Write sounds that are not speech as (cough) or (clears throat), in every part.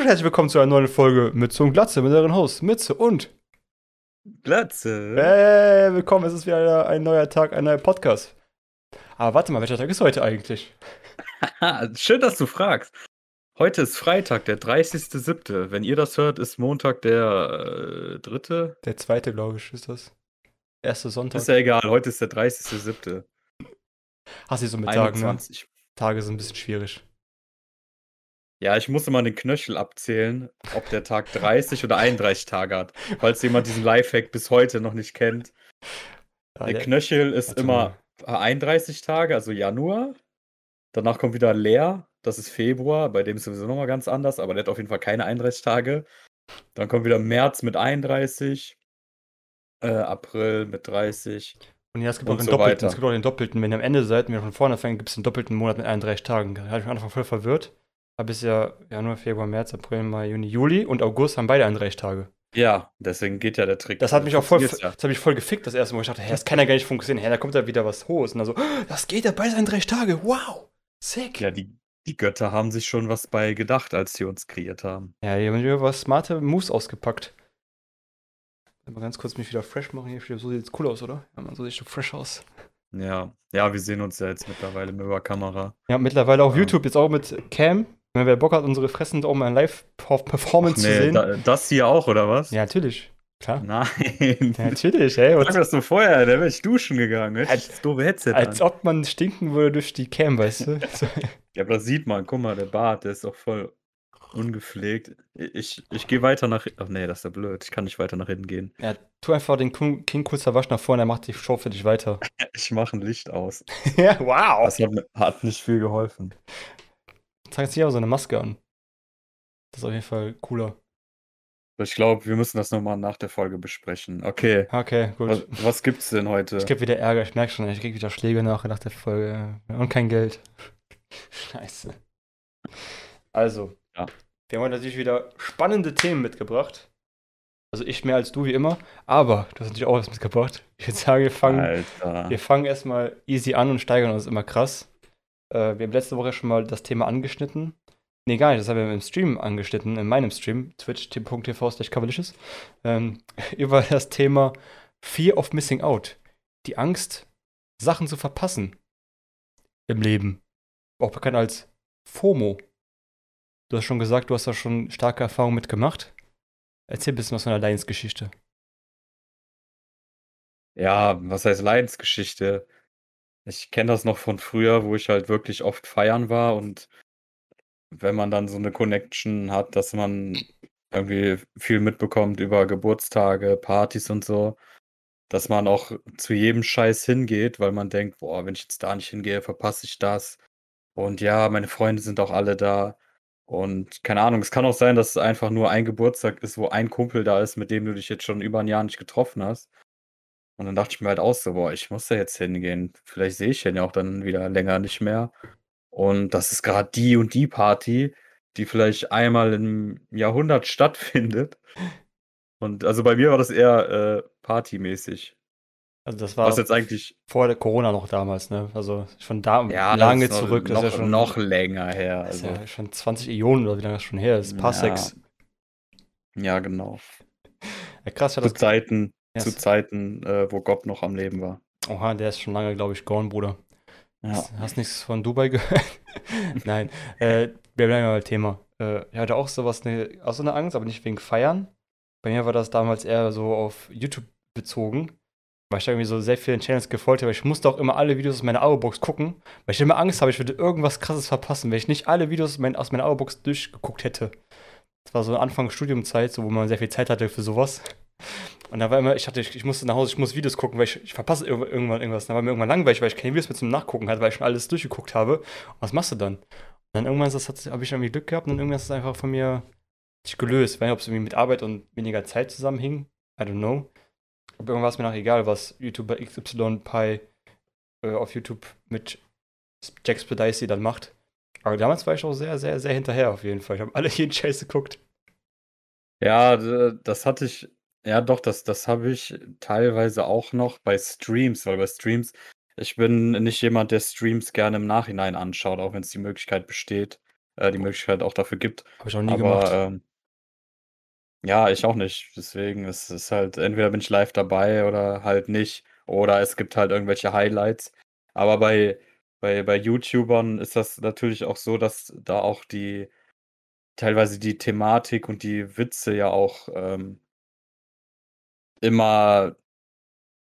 und herzlich willkommen zu einer neuen Folge Mütze und Glatze mit euren Hosts Mütze und Glatze. Hey, willkommen, es ist wieder ein neuer Tag, ein neuer Podcast. Aber warte mal, welcher Tag ist heute eigentlich? (laughs) Schön, dass du fragst. Heute ist Freitag, der 30.07. Wenn ihr das hört, ist Montag der äh, dritte. Der zweite, glaube ich, ist das. Erste Sonntag. Ist ja egal, heute ist der 30.07. Hast du so mit Tagen, ne? 21. Tage sind ein bisschen schwierig. Ja, ich muss immer den Knöchel abzählen, ob der Tag 30 oder 31 Tage hat. Falls jemand diesen Lifehack bis heute noch nicht kennt. Ja, Der der- Knöchel ist immer 31 Tage, also Januar. Danach kommt wieder leer, das ist Februar, bei dem ist sowieso nochmal ganz anders, aber der hat auf jeden Fall keine 31 Tage. Dann kommt wieder März mit 31, äh, April mit 30. Und ja, es gibt und auch den so doppelten. weiter. Es gibt auch den doppelten. Wenn ihr am Ende seid, wenn ihr von vorne fängt, gibt es den doppelten Monat mit 31 Tagen. Da habe ich am Anfang voll verwirrt. Es ist ja Januar, Februar, März, April, Mai, Juni, Juli und August haben beide 31 Tage. Ja, deswegen geht ja der Trick. Das hat mich auch voll, ja. das hat mich voll gefickt, das erste Mal. Ich dachte, hä, das kann ja gar nicht funktionieren. Hä, da kommt da wieder was Hohes. Und dann so, "Oh, das geht ja beide 31 Tage. Wow. Sick. Ja, die, die Götter haben sich schon was bei gedacht, als sie uns kreiert haben. Ja, hier haben wir was smarte Moves ausgepackt. Mal ganz kurz mich wieder fresh machen hier. So sieht es cool aus, oder? Ja, man, so sieht so fresh aus. Ja, ja, wir sehen uns ja jetzt mittlerweile mit der Kamera. Ja, mittlerweile auf Ja. YouTube, jetzt auch mit Cam. Wenn wer Bock hat, unsere Fressen auch mal in Live-Performance zu Nee, sehen. da, das hier auch, oder was? Ja, natürlich. Klar. Nein. Ja, natürlich, ey. Sag Und das so vorher, da wäre ich duschen gegangen. Hätte Als- das doofe Headset als an. ob man stinken würde durch die Cam, weißt du? (laughs) (laughs) Ja, aber das sieht man. Guck mal, der Bart, der ist doch voll ungepflegt. Ich, ich gehe weiter nach. Ach nee, das ist ja blöd. Ich kann nicht weiter nach hinten gehen. ja, tu einfach den King kurzer Wasch nach vorne, er macht die Show für dich weiter. (laughs) Ich mache ein Licht aus. ja, wow. Das hat, hat nicht viel geholfen. Zeig jetzt hier aber so eine Maske an. Das ist auf jeden Fall cooler. Ich glaube, wir müssen das nochmal nach der Folge besprechen. Okay. Okay, gut. Was, was gibt's denn heute? Ich krieg wieder Ärger, ich merke schon, ich krieg wieder Schläge nach, nach der Folge. Und kein Geld. (laughs) Scheiße. Also, Ja. wir haben heute natürlich wieder spannende Themen mitgebracht. Also ich mehr als du wie immer, aber du hast natürlich auch was mitgebracht. Ich würde sagen, wir fangen, Alter. wir fangen erstmal easy an und steigern uns immer krass. Äh, wir haben letzte Woche schon mal das Thema angeschnitten. Nee, gar nicht, das haben wir im Stream angeschnitten, in meinem Stream, twitch.tv slash ähm, (laughs) über das Thema Fear of Missing Out. Die Angst, Sachen zu verpassen im Leben. Auch bekannt als FOMO. Du hast schon gesagt, du hast da schon starke Erfahrungen mitgemacht. Erzähl ein bisschen was von der Leidensgeschichte. Ja, was heißt Leidensgeschichte? Ich kenne das noch von früher, wo ich halt wirklich oft feiern war und wenn man dann so eine Connection hat, dass man irgendwie viel mitbekommt über Geburtstage, Partys und so, dass man auch zu jedem Scheiß hingeht, weil man denkt, boah, wenn ich jetzt da nicht hingehe, verpasse ich das. Und ja, meine Freunde sind auch alle da. Und keine Ahnung, es kann auch sein, dass es einfach nur ein Geburtstag ist, wo ein Kumpel da ist, mit dem du dich jetzt schon über ein Jahr nicht getroffen hast. Und dann dachte ich mir halt auch so, boah, ich muss da jetzt hingehen. Vielleicht sehe ich den ja auch dann wieder länger nicht mehr. Und das ist gerade die und die Party, die vielleicht einmal im Jahrhundert (laughs) stattfindet. Und also bei mir war das eher äh, partymäßig. Also das war Was jetzt eigentlich, vor der Corona noch damals, ne? Also schon da ja, lange das zurück. noch, das ist ja schon, noch länger her. das ist Also, ja schon 20 Ionen oder wie lange das schon her ist. Paar Ja. Ja, genau. Ja, krass, ja, Zu das. Zeiten, Ja, zu Zeiten, äh, wo Gott noch am Leben war. Oha, der ist schon lange, glaube ich, gone, Bruder. Ja. Hast, hast nichts von Dubai (laughs) gehört? (laughs) Nein. Äh, wir bleiben mal beim Thema. Äh, ich hatte auch sowas, ne, auch so eine Angst, aber nicht wegen Feiern. Bei mir war das damals eher so auf YouTube bezogen, weil ich da irgendwie so sehr vielen Channels gefolgt habe. Ich musste auch immer alle Videos aus meiner Abo-Box gucken, weil ich immer Angst habe, ich würde irgendwas krasses verpassen, wenn ich nicht alle Videos mein, aus meiner Abo-Box durchgeguckt hätte. Das war so Anfang Studiumzeit, so, wo man sehr viel Zeit hatte für sowas. Und da war immer, ich hatte, ich, ich musste nach Hause, ich muss Videos gucken, weil ich, ich verpasse irg- irgendwann irgendwas. Da war mir irgendwann langweilig, weil ich keine Videos mehr zum Nachgucken hatte, weil ich schon alles durchgeguckt habe. Und was machst du dann? Und dann irgendwann habe ich irgendwie Glück gehabt und dann irgendwann ist es einfach von mir sich gelöst. Weil ob es irgendwie mit Arbeit und weniger Zeit zusammenhing, I don't know. Irgendwann war es mir nach egal, was YouTuber XY äh, auf YouTube mit Jack Spedicy dann macht. Aber damals war ich auch sehr, sehr, sehr hinterher auf jeden Fall. Ich habe alle (laughs) jeden Scheiß geguckt. Ja, das hatte ich, ja doch, das, das habe ich teilweise auch noch bei Streams, weil bei Streams, ich bin nicht jemand, der Streams gerne im Nachhinein anschaut, auch wenn es die Möglichkeit besteht. äh, die Möglichkeit auch dafür gibt. Habe ich auch nie Aber gemacht. ähm, ja, ich auch nicht. Deswegen ist es halt, entweder bin ich live dabei oder halt nicht. Oder es gibt halt irgendwelche Highlights. Aber bei, bei, bei YouTubern ist das natürlich auch so, dass da auch die teilweise die Thematik und die Witze ja auch ähm, immer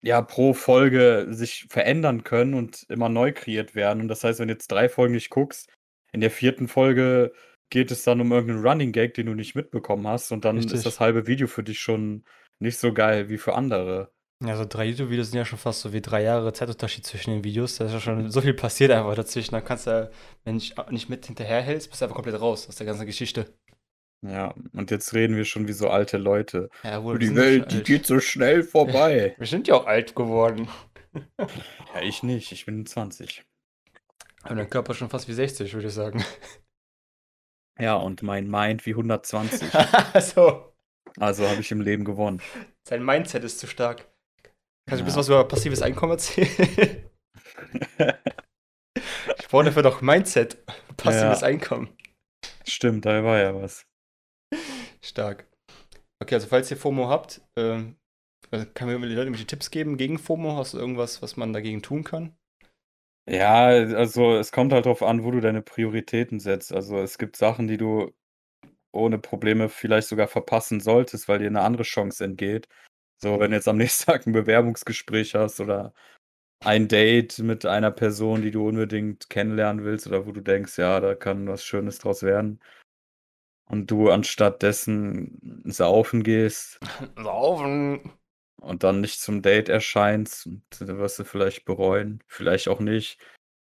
ja pro Folge sich verändern können und immer neu kreiert werden. Und das heißt, wenn du jetzt drei Folgen nicht guckst, in der vierten Folge geht es dann um irgendeinen Running Gag, den du nicht mitbekommen hast, und dann ist Richtig. das halbe Video für dich schon nicht so geil wie für andere. Ja, so drei YouTube-Videos sind ja schon fast so wie drei Jahre Zeitunterschied zwischen den Videos. Da ist ja schon so viel passiert einfach dazwischen. Da kannst du ja, wenn du nicht mit hinterherhältst, bist du einfach komplett raus aus der ganzen Geschichte. Ja, und jetzt reden wir schon wie so alte Leute. Ja, wohl, wir Die Welt, die geht so schnell vorbei. (laughs) Wir sind ja auch alt geworden. (laughs) Ja, ich nicht, ich bin 20. Aber dein Körper ist schon fast wie 60, würde ich sagen. Ja, und mein Mind wie 120. (laughs) so, Also habe ich im Leben gewonnen. sein Mindset ist zu stark. Kannst du ein bisschen Ja. was über passives Einkommen erzählen? ich brauche dafür doch Mindset. Passives Ja. Einkommen. Stimmt, da war ja was. Stark. Okay, also falls ihr FOMO habt, also kann mir den Leuten irgendwelche Tipps geben gegen FOMO? Hast du irgendwas, was man dagegen tun kann? Ja, also es kommt halt drauf an, wo du deine Prioritäten setzt. Also es gibt Sachen, die du ohne Probleme vielleicht sogar verpassen solltest, weil dir eine andere Chance entgeht. So, wenn du jetzt am nächsten (laughs) Tag ein Bewerbungsgespräch hast oder ein Date mit einer Person, die du unbedingt kennenlernen willst oder wo du denkst, ja, da kann was Schönes draus werden. Und du anstatt dessen saufen gehst (laughs) Saufen. und dann nicht zum Date erscheinst, und dann wirst du vielleicht bereuen, vielleicht auch nicht.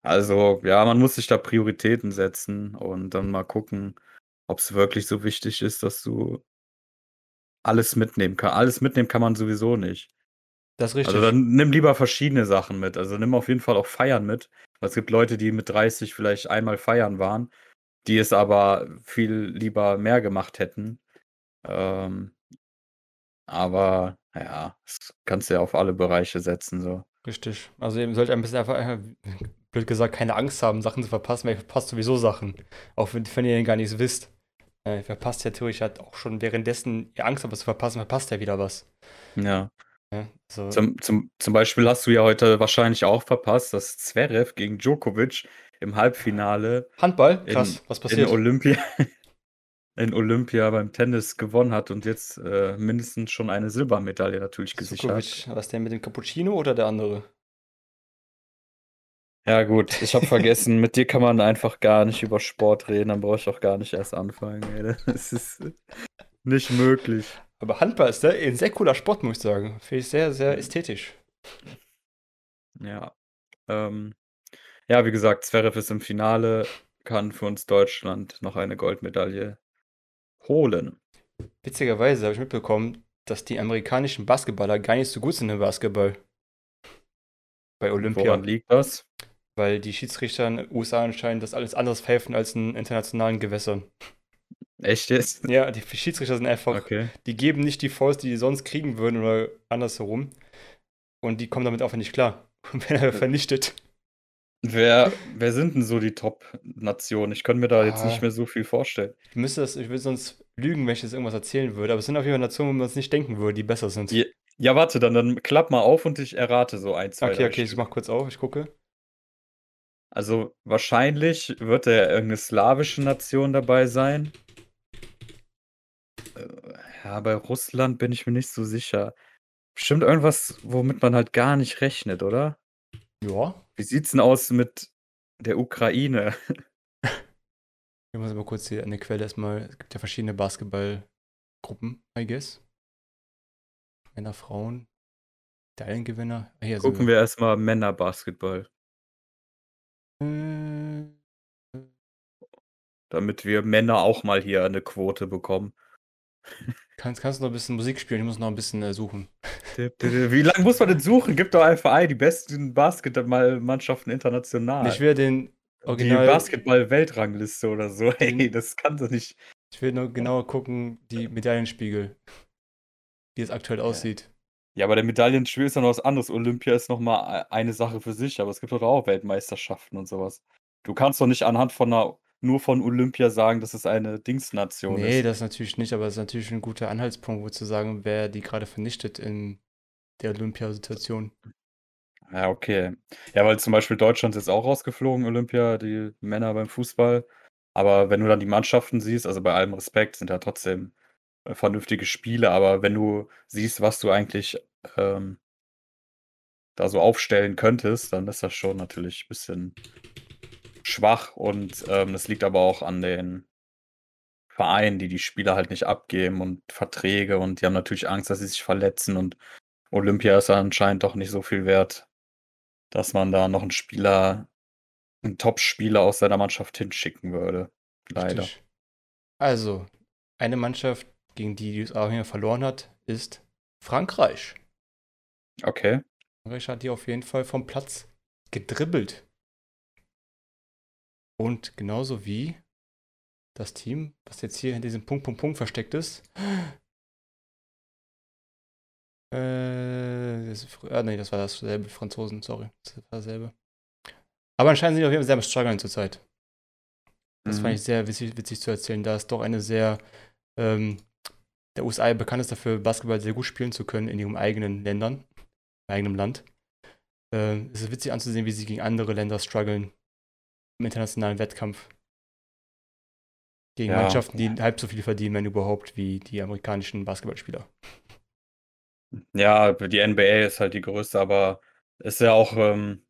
Also, ja, man muss sich da Prioritäten setzen und dann mal gucken, ob es wirklich so wichtig ist, dass du alles mitnehmen kannst. Alles mitnehmen kann man sowieso nicht. Das ist richtig. Also dann nimm lieber verschiedene Sachen mit. Also nimm auf jeden Fall auch Feiern mit. Weil es gibt Leute, die mit 30 vielleicht einmal feiern waren, die es aber viel lieber mehr gemacht hätten. Ähm, aber ja, das kannst du ja auf alle Bereiche setzen. So. Richtig. Also ihr sollt ein bisschen einfach, äh, blöd gesagt, keine Angst haben, Sachen zu verpassen, weil ihr verpasst sowieso Sachen. Auch wenn, wenn ihr gar nichts wisst. Äh, ihr verpasst ja theoretisch halt auch schon währenddessen ihr Angst habt, was zu verpassen, verpasst ihr wieder was. Ja. Ja, so. Zum, zum, zum Beispiel hast du ja heute wahrscheinlich auch verpasst, dass Zverev gegen Djokovic im Halbfinale Handball? in, Krass, was in passiert? Olympia (laughs) in Olympia beim Tennis gewonnen hat und jetzt äh, mindestens schon eine Silbermedaille natürlich gesichert hat. Sukovic, was der mit dem Cappuccino oder der andere? Ja, gut, ich habe vergessen, mit dir kann man einfach gar nicht über Sport reden, dann brauche ich auch gar nicht erst anfangen. Ey. Das ist nicht möglich. Aber Handball ist ein sehr cooler Sport, muss ich sagen. Finde ich sehr, sehr ästhetisch. Ja. Ähm, ja, wie gesagt, Zverev ist im Finale, kann für uns Deutschland noch eine Goldmedaille holen. Witzigerweise habe ich mitbekommen, dass die amerikanischen Basketballer gar nicht so gut sind im Basketball. Bei Olympia. Woran liegt das? Weil die Schiedsrichter in den USA anscheinend das alles anderes pfeifen als in internationalen Gewässern. Echt jetzt? Ja, die Schiedsrichter sind einfach, Okay. die geben nicht die Fouls, die die sonst kriegen würden oder andersherum. Und die kommen damit einfach nicht klar. (laughs) Und werden einfach vernichtet. Wer, wer sind denn so die Top-Nationen? Ich könnte mir da jetzt Ah. nicht mehr so viel vorstellen. Ich müsste das, ich würde sonst lügen, wenn ich jetzt irgendwas erzählen würde. Aber es sind auf jeden Fall Nationen, wo man es nicht denken würde, die besser sind. Ja, ja, warte, dann, dann klapp mal auf und ich errate so ein, zwei, okay, drei okay, ich Stück. mach kurz auf, ich gucke. Also wahrscheinlich wird da irgendeine slawische Nation dabei sein. Äh, Ja, bei Russland bin ich mir nicht so sicher. Bestimmt irgendwas, womit man halt gar nicht rechnet, oder? Ja. Wie sieht's denn aus mit der Ukraine? Ich muss aber kurz hier an der Quelle erstmal. Es gibt ja verschiedene Basketballgruppen, I guess. Männer, Frauen, Medaillengewinner. Ah, Hier sind Gucken wir erstmal Männerbasketball, Äh, damit wir Männer auch mal hier eine Quote bekommen. Kannst, kannst du noch ein bisschen Musik spielen? Ich muss noch ein bisschen äh, suchen. Wie lange muss man denn suchen? Gib doch einfach ein, die besten Basketballmannschaften international. Ich will den die Original. Basketball-Weltrangliste oder so. Hey, das kann doch nicht. Ich will nur genauer gucken, die Medaillenspiegel. Wie es aktuell aussieht. Ja, aber der Medaillenspiel ist ja noch was anderes. Olympia ist noch mal eine Sache für sich, aber es gibt doch auch Weltmeisterschaften und sowas. Du kannst doch nicht anhand von einer nur von Olympia sagen, dass es eine Dingsnation Nee, ist. das natürlich nicht, aber es ist natürlich ein guter Anhaltspunkt, wo zu sagen, wer die gerade vernichtet in der Olympiasituation. Ja, okay. Ja, weil zum Beispiel Deutschland ist jetzt auch rausgeflogen, Olympia, die Männer beim Fußball. Aber wenn du dann die Mannschaften siehst, also bei allem Respekt, sind ja trotzdem äh, vernünftige Spiele, aber wenn du siehst, was du eigentlich ähm, da so aufstellen könntest, dann ist das schon natürlich ein bisschen schwach und ähm, das liegt aber auch an den Vereinen, die die Spieler halt nicht abgeben und Verträge und die haben natürlich Angst, dass sie sich verletzen und Olympia ist ja anscheinend doch nicht so viel wert, dass man da noch einen Spieler, einen Top-Spieler aus seiner Mannschaft hinschicken würde. Leider. Richtig. Also, eine Mannschaft, gegen die die USA hier verloren hat, ist Frankreich. Okay. Frankreich hat die auf jeden Fall vom Platz gedribbelt. Und genauso wie das Team, was jetzt hier in diesem Punkt, Punkt, Punkt versteckt ist. Äh, das, ah, nee, das war dasselbe, Franzosen, sorry. Das war dasselbe. Aber anscheinend sind die auf jeden Fall sehr am Struggeln zurzeit. Das Mhm. fand ich sehr witzig, witzig zu erzählen, da es doch eine sehr, ähm, der USA bekannt ist dafür, Basketball sehr gut spielen zu können in ihren eigenen Ländern, im eigenen Land. Äh, es ist witzig anzusehen, wie sie gegen andere Länder strugglen im internationalen Wettkampf. Gegen Ja. Mannschaften, die halb so viel verdienen, wenn überhaupt, wie die amerikanischen Basketballspieler. Ja, die NBA ist halt die größte, aber ist ja auch, ähm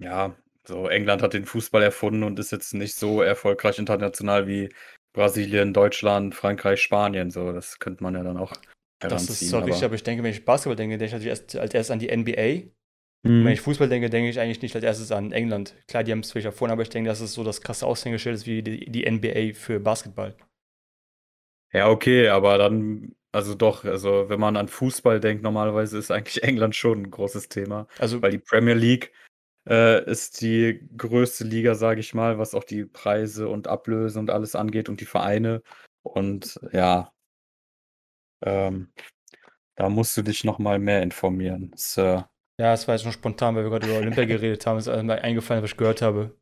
ja, so England hat den Fußball erfunden und ist jetzt nicht so erfolgreich international wie Brasilien, Deutschland, Frankreich, Spanien. So, das könnte man ja dann auch Das ist zwar richtig, aber ich denke, wenn ich Basketball denke, denke ich natürlich erst, als erstes an die NBA. Mhm. Wenn ich Fußball denke, denke ich eigentlich nicht als erstes an England. Klar, die haben es vielleicht erfunden, aber ich denke, dass es so das krasse Aushängeschild ist wie die, die NBA für Basketball. Ja, okay, aber dann, also doch, also wenn man an Fußball denkt, normalerweise ist eigentlich (laughs) England schon ein großes Thema, Also, weil die Premier League äh, ist die größte Liga, sage ich mal, was auch die Preise und Ablöse und alles angeht und die Vereine. Und ja, ähm, da musst du dich noch mal mehr informieren, Sir. Ja, es war jetzt schon spontan, weil wir gerade über Olympia (laughs) geredet haben. Es ist mir eingefallen, was ich gehört habe.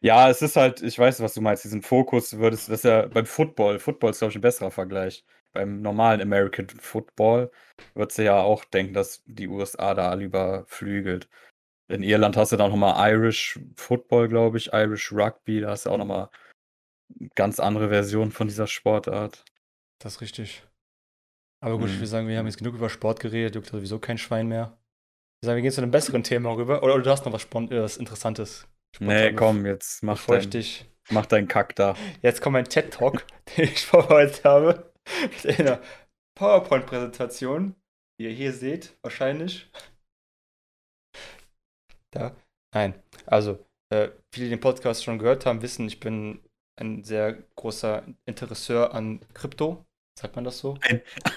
Ja, es ist halt, ich weiß, was du meinst, diesen Fokus würdest, das ist ja beim Football, Football ist, glaube ich, ein besserer Vergleich. Beim normalen American Football würdest du ja auch denken, dass die USA da lieber flügelt. In Irland hast du dann nochmal Irish Football, glaube ich, Irish Rugby, da hast du auch nochmal ganz andere Version von dieser Sportart. Das ist richtig. Aber gut, ich Mhm. würde sagen, wir haben jetzt genug über Sport geredet, juckt sowieso kein Schwein mehr. Sagen, wir gehen zu einem besseren Thema rüber. Oder, oder du hast noch was, Spon äh, was Interessantes. Nee, komm, jetzt mach Bevor ich dein, dich. mach deinen Kack da. Jetzt kommt mein TED-Talk, (laughs) den ich vorbereitet habe. Mit einer PowerPoint-Präsentation, die ihr hier seht, wahrscheinlich. Da. Nein. Also, äh, viele, die den Podcast schon gehört haben, wissen, ich bin ein sehr großer Interesseur an Krypto. Sagt man das so?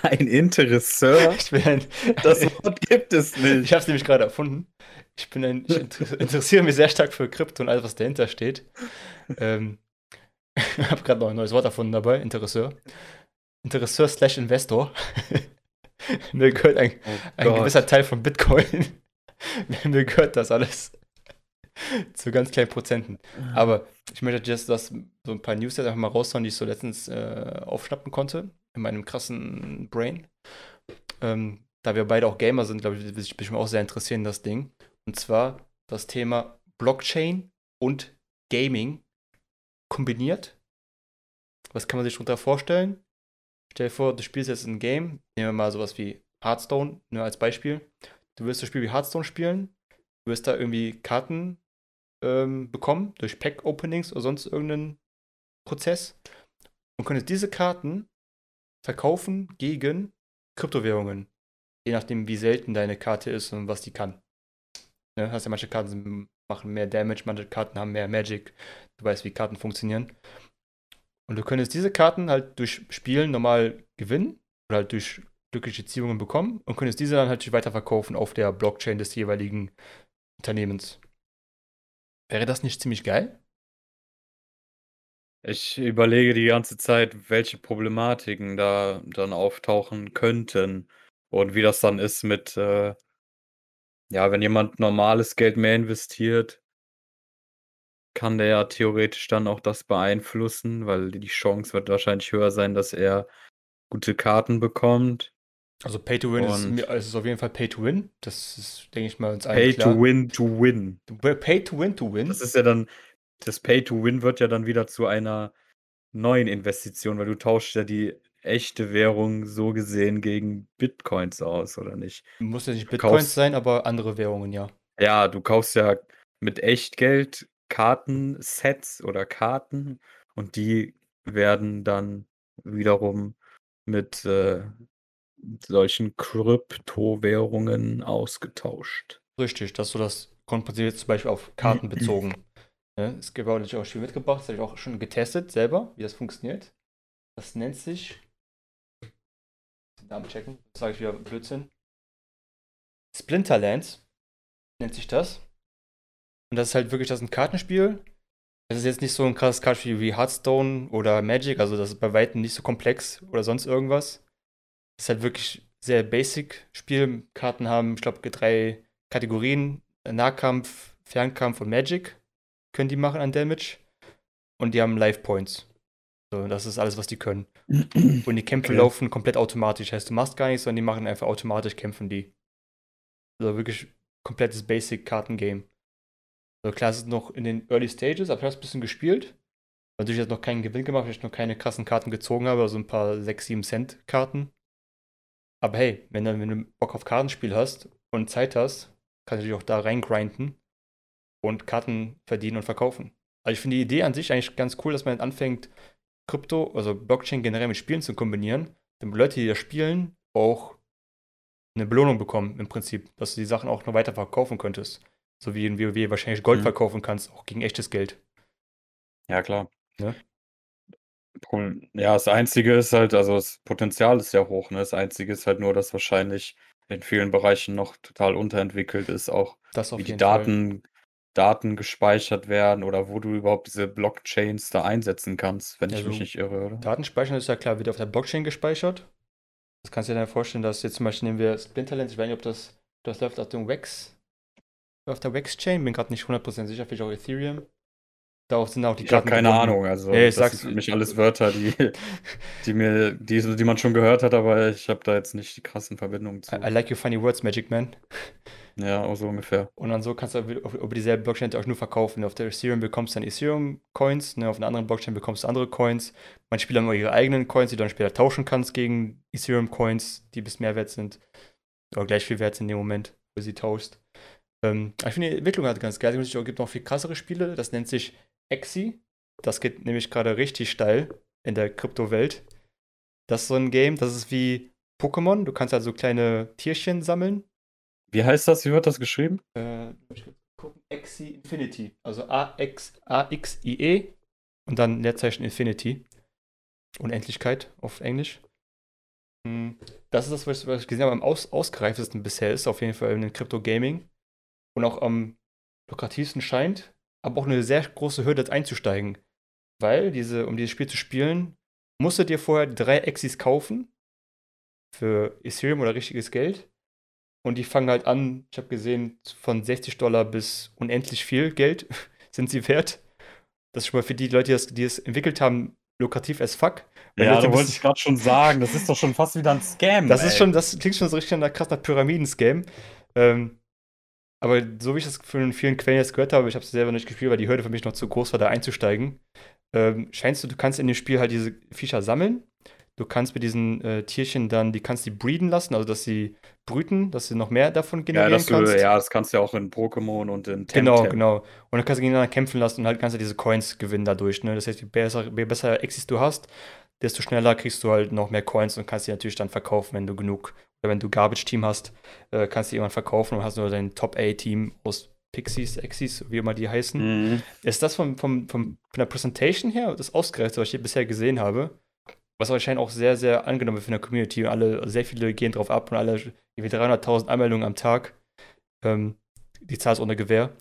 Ein Interesseur? Ich bin ein, Das Wort gibt es nicht. Ich habe es nämlich gerade erfunden. Ich bin ein, ich inter interessiere mich sehr stark für Krypto und alles, was dahinter steht. Ähm, (laughs) ich habe gerade noch ein neues Wort erfunden dabei, Interesseur. Interesseur slash Investor. (laughs) Mir gehört ein, Oh ein gewisser Teil von Bitcoin. (laughs) Mir gehört das alles. Zu ganz kleinen Prozenten. Aber ich möchte jetzt das, so ein paar News jetzt einfach mal raushauen, die ich so letztens äh, aufschnappen konnte. In meinem krassen Brain. Ähm, da wir beide auch Gamer sind, glaube ich, würde ich mich auch sehr interessieren, das Ding. Und zwar das Thema Blockchain und Gaming kombiniert. Was kann man sich darunter vorstellen? Stell dir vor, du spielst jetzt ein Game. Nehmen wir mal sowas wie Hearthstone ne, als Beispiel. Du willst das Spiel wie Hearthstone spielen. Du wirst da irgendwie Karten ähm, bekommen durch Pack-Openings oder sonst irgendeinen Prozess. Und könntest diese Karten verkaufen gegen Kryptowährungen. Je nachdem, wie selten deine Karte ist und was die kann. Ne, hast ja manche Karten sind, machen mehr Damage, manche Karten haben mehr Magic. Du weißt, wie Karten funktionieren. Und du könntest diese Karten halt durch Spielen normal gewinnen oder halt durch glückliche Ziehungen bekommen und könntest diese dann halt weiterverkaufen auf der Blockchain des jeweiligen Unternehmens. Wäre das nicht ziemlich geil? Ich überlege die ganze Zeit, welche Problematiken da dann auftauchen könnten und wie das dann ist mit, äh, ja, wenn jemand normales Geld mehr investiert, kann der ja theoretisch dann auch das beeinflussen, weil die Chance wird wahrscheinlich höher sein, dass er gute Karten bekommt. Also Pay to Win ist, also ist auf jeden Fall Pay to Win. Das ist, denke ich mal, uns allen Pay klar. to win to win. Pay to Win to Win. Das ist ja dann, das Pay to win wird ja dann wieder zu einer neuen Investition, weil du tauschst ja die echte Währung so gesehen gegen Bitcoins aus, oder nicht? Muss ja nicht Bitcoins kaufst- sein, aber andere Währungen, ja. Ja, du kaufst ja mit Echtgeld Kartensets oder Karten und die werden dann wiederum mit äh, solchen Kryptowährungen ausgetauscht. Richtig, dass du das jetzt zum Beispiel auf Karten bezogen. Ne? Gibt auch natürlich auch Spiel mitgebracht, das habe ich auch schon getestet selber, wie das funktioniert. Das nennt sich. Den Namen checken, das sage ich wieder Blödsinn. Splinterlands nennt sich das. Und das ist halt wirklich das ist ein Kartenspiel. Es ist jetzt nicht so ein krasses Kartenspiel wie Hearthstone oder Magic, also das ist bei weitem nicht so komplex oder sonst irgendwas. Es ist halt wirklich sehr basic Spiel. Karten haben, ich glaube, drei Kategorien: Nahkampf, Fernkampf und Magic können die machen an Damage. Und die haben Life Points. So, das ist alles, was die können. (clears throat) Und die Kämpfe Okay. laufen komplett automatisch. Heißt, du machst gar nichts, sondern die machen einfach automatisch, kämpfen die. Also wirklich komplettes Basic-Kartengame. Also klar, es ist noch in den Early Stages, aber ich habe ein bisschen gespielt. Natürlich jetzt noch keinen Gewinn gemacht, weil ich noch keine krassen Karten gezogen habe, also ein paar 6, 7 Cent Karten. Aber hey, wenn, dann, wenn du Bock auf Kartenspiel hast und Zeit hast, kannst du dich auch da reingrinden und Karten verdienen und verkaufen. Also ich finde die Idee an sich eigentlich ganz cool, dass man anfängt, Krypto, also Blockchain generell mit Spielen zu kombinieren, damit Leute, die das spielen, auch eine Belohnung bekommen im Prinzip, dass du die Sachen auch noch weiter verkaufen könntest. So wie in WoW wahrscheinlich Gold Mhm. verkaufen kannst, auch gegen echtes Geld. Ja, klar. Problem- Ja, das Einzige ist halt, also das Potenzial ist ja hoch, ne? Das Einzige ist halt nur, dass wahrscheinlich in vielen Bereichen noch total unterentwickelt ist, auch wie die. Daten, Daten gespeichert werden oder wo du überhaupt diese Blockchains da einsetzen kannst, wenn ich Also, mich nicht irre, oder? Datenspeichern ist ja klar, wird auf der Blockchain gespeichert. Das kannst du dir dann vorstellen, dass jetzt zum Beispiel nehmen wir Splinterlands, ich weiß nicht, ob das, das läuft auf dem Wax, auf der Wax-Chain, bin gerade nicht 100% sicher, vielleicht auch Ethereum. Darauf sind auch die Ich habe keine gebunden. Ahnung, also Nee, ich das sag's- sind für mich alles Wörter, die, (laughs) die mir, die, die man schon gehört hat, aber ich habe da jetzt nicht die krassen Verbindungen zu. I, I like your funny words, Magic Man. Ja, auch so ungefähr. Und dann so kannst du über, dieselbe Blockchain auch nur verkaufen. Auf der Ethereum bekommst du dann Ethereum-Coins, ne, auf einer anderen Blockchain bekommst du andere Coins. Manche Spieler haben auch ihre eigenen Coins, die du dann später tauschen kannst gegen Ethereum-Coins, die bis mehr wert sind. Oder gleich viel wert sind in dem Moment, wo du sie tauschst. Ähm, ich finde die Entwicklung halt ganz geil. Es gibt noch viel krassere Spiele, das nennt sich Exi. Das geht nämlich gerade richtig steil in der Kryptowelt. Das ist so ein Game, das ist wie Pokémon. Du kannst halt so kleine Tierchen sammeln Wie heißt das? Wie wird das geschrieben? äh, ich gucken, Axie Infinity. Also A-X- A-X-I-E und dann Leerzeichen Infinity. Unendlichkeit auf Englisch. Hm, Das ist das, was ich gesehen habe, am aus ausgereiftesten bisher ist, auf jeden Fall in den Crypto Gaming. Und auch am lukrativsten scheint, aber auch eine sehr große Hürde, jetzt einzusteigen. Weil, diese, um dieses Spiel zu spielen, musst du dir vorher drei Exis kaufen. Für Ethereum oder richtiges Geld. Und die fangen halt an, ich habe gesehen, von 60 Dollar bis unendlich viel Geld (laughs) sind sie wert. Das ist schon mal für die Leute, die das, die es entwickelt haben, lukrativ as fuck. Wenn Ja, da wollte ich gerade schon sagen. Das ist doch schon fast wieder ein Scam. Das ist schon, das klingt schon so richtig nach krass nach Pyramiden-Scam. Ähm, aber so wie ich das von vielen Quellen jetzt gehört habe, ich habe es selber nicht gespielt, weil die Hürde für mich noch zu groß war, da einzusteigen. Ähm, scheinst du, du kannst in dem Spiel halt diese Viecher sammeln. Du kannst mit diesen äh, Tierchen dann, die kannst die breeden lassen, also dass sie brüten, dass du noch mehr davon Ja, generieren dass du, kannst. ja, das kannst du ja auch in Pokémon und in Genau, Temtem. genau. Und dann kannst du gegeneinander kämpfen lassen und halt kannst du diese Coins gewinnen dadurch. Ne? Das heißt, je besser, je besser Exis du hast, desto schneller kriegst du halt noch mehr Coins und kannst die natürlich dann verkaufen, wenn du genug, oder wenn du Garbage-Team hast, äh, kannst du die irgendwann verkaufen und hast nur dein Top-A-Team aus Pixies, Exis, wie immer die heißen. Mhm. Ist das vom, vom, vom, von der Präsentation her das ausgereifte, was ich hier bisher gesehen habe? Was wahrscheinlich auch sehr, sehr angenommen wird von der Community. Und alle, sehr viele gehen drauf ab und alle irgendwie 300.000 Anmeldungen am Tag. Ähm, die Zahl ist ohne Gewähr.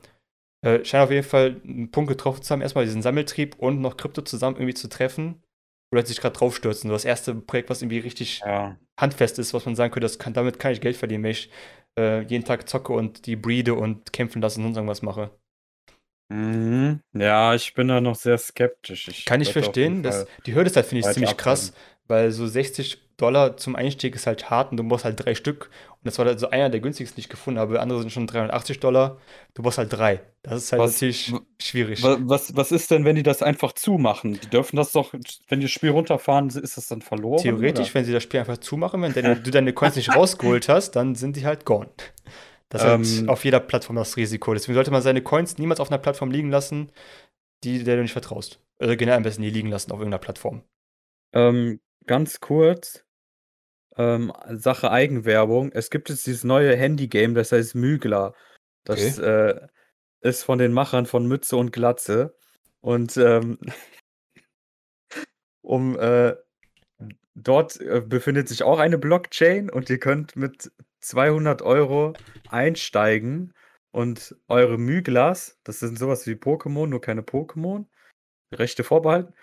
Äh, scheint auf jeden Fall einen Punkt getroffen zu haben, erstmal diesen Sammeltrieb und noch Krypto zusammen irgendwie zu treffen. Oder sich gerade draufstürzen. Das erste Projekt, was irgendwie richtig Ja. handfest ist, was man sagen könnte, das kann, damit kann ich Geld verdienen, wenn ich äh, jeden Tag zocke und die breede und kämpfen lasse und sonst irgendwas mache. Mhm. Ja, ich bin da noch sehr skeptisch. Ich Kann ich würde auf jeden verstehen. Das, Fall die Hürde ist halt, finde ich, weiter ziemlich krass, weil so 60 Dollar zum Einstieg ist halt hart und du brauchst halt drei Stück. Und das war halt so einer der günstigsten, die ich gefunden habe. Andere sind schon 380 Dollar. Du brauchst halt drei. Das ist halt Was, natürlich schwierig. wa- was, was ist denn, wenn die das einfach zumachen? Die dürfen das doch, wenn die das Spiel runterfahren, ist das dann verloren, Theoretisch, wenn sie das Spiel einfach zumachen, wenn deine, du deine Coins nicht rausgeholt hast, dann sind die halt gone. Das ist Ähm, auf jeder Plattform das Risiko. Deswegen sollte man seine Coins niemals auf einer Plattform liegen lassen, die, der du nicht vertraust. Also generell am besten nie liegen lassen auf irgendeiner Plattform. ähm, ganz kurz, ähm, Sache Eigenwerbung. Es gibt jetzt dieses neue Handy-Game, das heißt Mügler. Das äh, ist von den Machern von Mütze und Glatze. Und ähm, (laughs) um äh, dort äh, befindet sich auch eine Blockchain und ihr könnt mit 200 Euro einsteigen und eure Müglers, das sind sowas wie Pokémon, nur keine Pokémon, Rechte vorbehalten,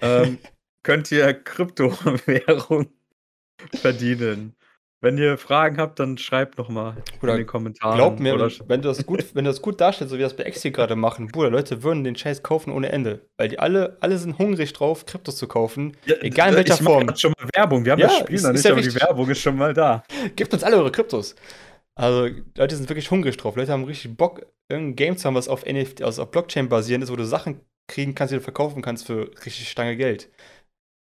ähm, (laughs) könnt ihr Kryptowährung (laughs) verdienen. Wenn ihr Fragen habt, dann schreibt noch mal Oder in den Kommentaren. Glaub mir, oder wenn, wenn du das gut, (laughs) wenn du das gut darstellst, so wie das bei Exi gerade machen, Bruder, Leute würden den Scheiß kaufen ohne Ende. Weil die alle, alle sind hungrig drauf, Kryptos zu kaufen. Ja, egal in welcher ich Form. grad schon mal Werbung. Wir haben Ja, das Spiel ist- noch nicht, ja aber die. Werbung ist schon mal da. Gebt uns alle eure Kryptos. Also, Leute sind wirklich hungrig drauf. Leute haben richtig Bock, irgendein Game zu haben, was auf NFT, also auf Blockchain basierend ist, wo du Sachen kriegen kannst, die du verkaufen kannst für richtig Stange Geld.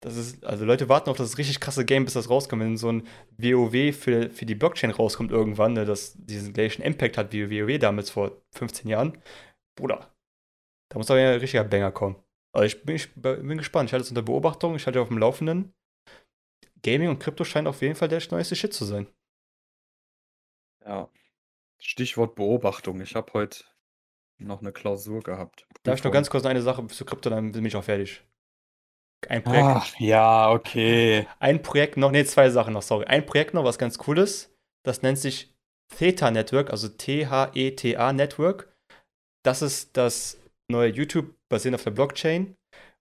Das ist, also Leute warten auf das richtig krasse Game, bis das rauskommt. Wenn so ein WoW für, für die Blockchain rauskommt irgendwann, ne, das diesen gleichen Impact hat wie WoW damals vor 15 Jahren, Bruder, da muss aber ein richtiger Banger kommen. Also ich bin, ich bin gespannt. Ich halte es unter Beobachtung, ich halte auf dem Laufenden. Gaming und Krypto scheint auf jeden Fall der neueste Shit zu sein. Ja. Stichwort Beobachtung. Ich habe heute noch eine Klausur gehabt. Darf ich noch ganz kurz eine Sache zu Krypto, dann bin ich auch fertig. Ein Projekt, Ach, ja, okay. ein Projekt noch, nee, zwei Sachen noch, sorry. Ein Projekt noch, was ganz cool ist, das nennt sich Theta Network, also T-H-E-T-A Network. Das ist das neue YouTube basierend auf der Blockchain,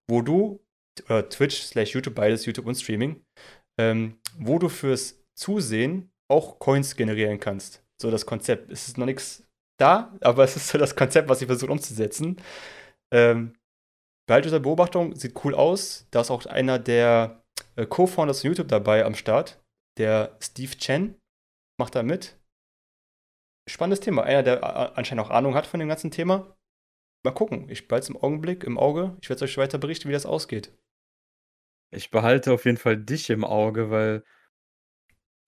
wo du, oder Twitch slash YouTube, beides YouTube und Streaming, ähm, wo du fürs Zusehen auch Coins generieren kannst. So das Konzept. Es ist noch nichts da, aber es ist so das Konzept, was sie versuchen umzusetzen. Ähm, Unter Beobachtung, sieht cool aus. Da ist auch einer der äh, Co-Founders von YouTube dabei am Start. Der Steve Chen macht da mit. Spannendes Thema. Einer, der äh, anscheinend auch Ahnung hat von dem ganzen Thema. Mal gucken. Ich behalte es im Augenblick, im Auge. Ich werde euch weiter berichten, wie das ausgeht. Ich behalte auf jeden Fall dich im Auge, weil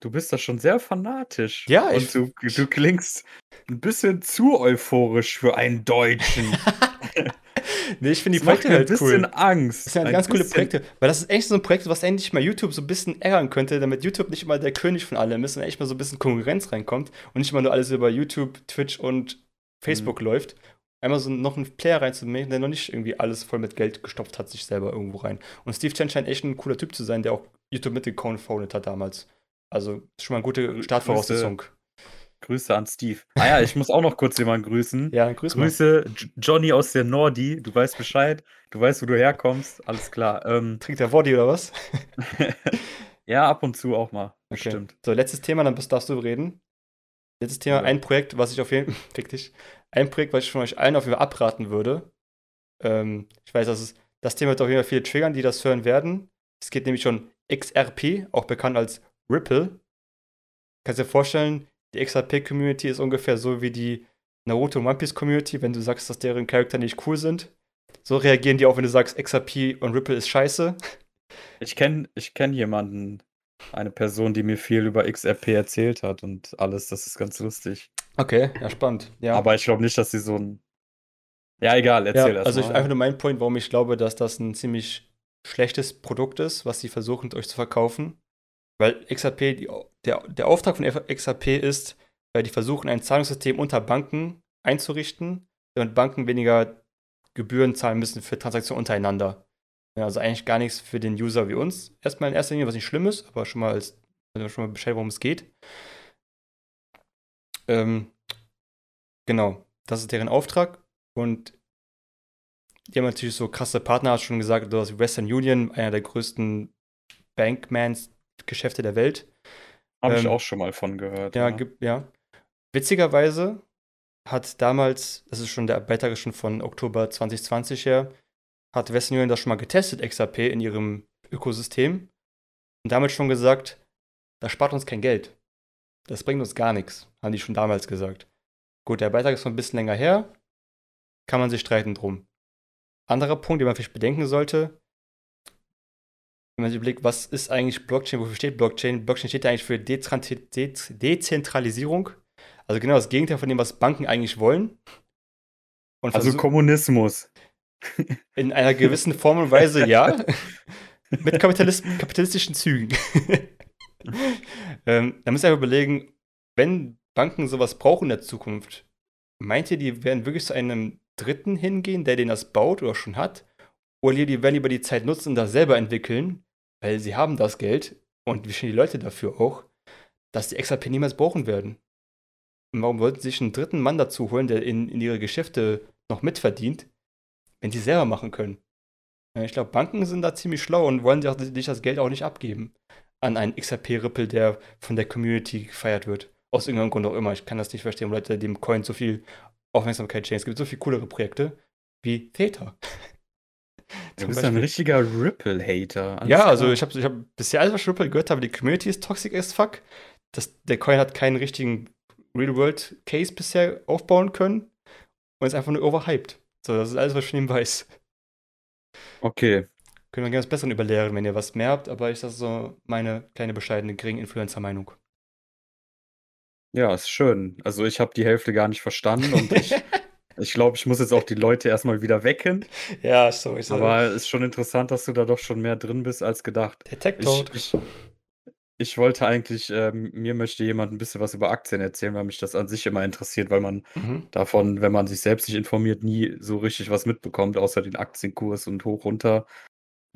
du bist da schon sehr fanatisch. Ja, Und ich- du, du klingst ein bisschen zu euphorisch für einen Deutschen. (laughs) nee, ich finde die Projekte mir ein halt bisschen cool. Angst. Das sind halt Ein ganz coole. Projekte, weil das ist echt so ein Projekt, was endlich mal YouTube so ein bisschen ärgern könnte, damit YouTube nicht immer der König von allem ist und echt mal so ein bisschen Konkurrenz reinkommt und nicht immer nur alles über YouTube, Twitch und Facebook Mhm. läuft. Einmal so noch einen Player reinzumachen, der noch nicht irgendwie alles voll mit Geld gestopft hat, sich selber irgendwo rein. Und Steve Chen scheint echt ein cooler Typ zu sein, der auch YouTube mitgeconfounded hat damals. Also schon mal eine gute. Startvoraussetzung. Grüße an Steve. Ah ja, ich muss auch noch kurz jemanden grüßen. Ja, grüß mal. Grüße Johnny aus der Nordi. Du weißt Bescheid. Du weißt, wo du herkommst. Alles klar. Ähm, (laughs) Trinkt der Woddy oder was? (laughs) ja, ab und zu auch mal. Okay. Bestimmt. So, letztes Thema, dann bist- darfst du reden. Letztes Thema, Ja. ein Projekt, was ich auf jeden (laughs) Fall, dich, ein Projekt, was ich von euch allen auf jeden Fall abraten würde. Ähm, ich weiß, dass es, das Thema wird auf jeden Fall viele triggern, die das hören werden. Es geht nämlich schon XRP, auch bekannt als Ripple. Kannst dir vorstellen, die XRP-Community ist ungefähr so wie die Naruto und One Piece-Community, wenn du sagst, dass deren Charakter nicht cool sind. So reagieren die auch, wenn du sagst, XRP und Ripple ist scheiße. Ich kenne ich kenn jemanden, eine Person, die mir viel über XRP erzählt hat und alles. Das ist ganz lustig. Okay, ja, spannend. Ja. Aber ich glaube nicht, dass sie so ein. Ja, egal, erzähl Ja, erst also ich, mal. einfach nur mein Point, warum ich glaube, dass das ein ziemlich schlechtes Produkt ist, was sie versuchen, euch zu verkaufen. Weil XRP, der, der Auftrag von XRP ist, weil die versuchen, ein Zahlungssystem unter Banken einzurichten, damit Banken weniger Gebühren zahlen müssen für Transaktionen untereinander. Ja, also eigentlich gar nichts für den User wie uns. Erstmal in erster Linie, was nicht schlimm ist, aber schon mal als also schon mal Bescheid, worum es geht. Ähm, genau, das ist deren Auftrag. Und die haben natürlich so krasse Partner, hast schon gesagt, du hast Western Union, einer der größten Bankmans-Geschäfte der Welt. Habe ich ähm, auch schon mal von gehört. Ja, gibt, ja. Witzigerweise hat damals, das ist schon der Beitrag ist schon von Oktober 2020 her, hat Western Union das schon mal getestet, XRP, in ihrem Ökosystem. Und damit schon gesagt, das spart uns kein Geld. Das bringt uns gar nichts, haben die schon damals gesagt. Gut, der Beitrag ist schon ein bisschen länger her, kann man sich streiten drum. Anderer Punkt, den man vielleicht bedenken sollte, wenn man sich überlegt, was ist eigentlich Blockchain, wofür steht Blockchain? Blockchain steht ja eigentlich für Dezentralisierung. Also genau das Gegenteil von dem, was Banken eigentlich wollen. also Kommunismus. (laughs) In einer gewissen Form und Weise, ja. (laughs) Mit Kapitalist kapitalistischen Zügen. (laughs) ähm, da ich einfach überlegen, wenn Banken sowas brauchen in der Zukunft, meint ihr, die werden wirklich zu einem Dritten hingehen, der den das baut oder schon hat? Oder die werden lieber die Zeit nutzen und das selber entwickeln, weil sie haben das Geld und wie stehen die Leute dafür auch, dass die XRP niemals brauchen werden. Und warum wollten sie sich einen dritten Mann dazu holen, der in, in ihre Geschäfte noch mitverdient, wenn sie selber machen können? Ich glaube, Banken sind da ziemlich schlau und wollen sich das Geld auch nicht abgeben an einen XRP-Ripple, der von der Community gefeiert wird. Aus irgendeinem Grund auch immer. Ich kann das nicht verstehen, Leute dem Coin so viel Aufmerksamkeit schenken. Es gibt so viel coolere Projekte wie Theta. (laughs) Du bist ein richtiger Ripple-Hater. Ja, also ich habe ich hab bisher alles, was ich Ripple gehört habe, die Community ist toxic as fuck. Das, der Coin hat keinen richtigen Real-World-Case bisher aufbauen können und ist einfach nur overhyped. So, das ist alles, was ich von ihm weiß. Okay. Können wir gerne was Besseres überlehren, wenn ihr was mehr habt, aber ich das so meine kleine bescheidene geringe Influencer-Meinung. Ja, ist schön. Also ich habe die Hälfte gar nicht verstanden und ich (laughs) Ich glaube, ich muss jetzt auch die Leute erstmal wieder wecken. Ja, so ist es. Aber es ist schon interessant, dass du da doch schon mehr drin bist als gedacht. Der tech ich, ich, ich wollte eigentlich, äh, mir möchte jemand ein bisschen was über Aktien erzählen, weil mich das an sich immer interessiert, weil man mhm. davon, wenn man sich selbst nicht informiert, nie so richtig was mitbekommt, außer den Aktienkurs und hoch runter.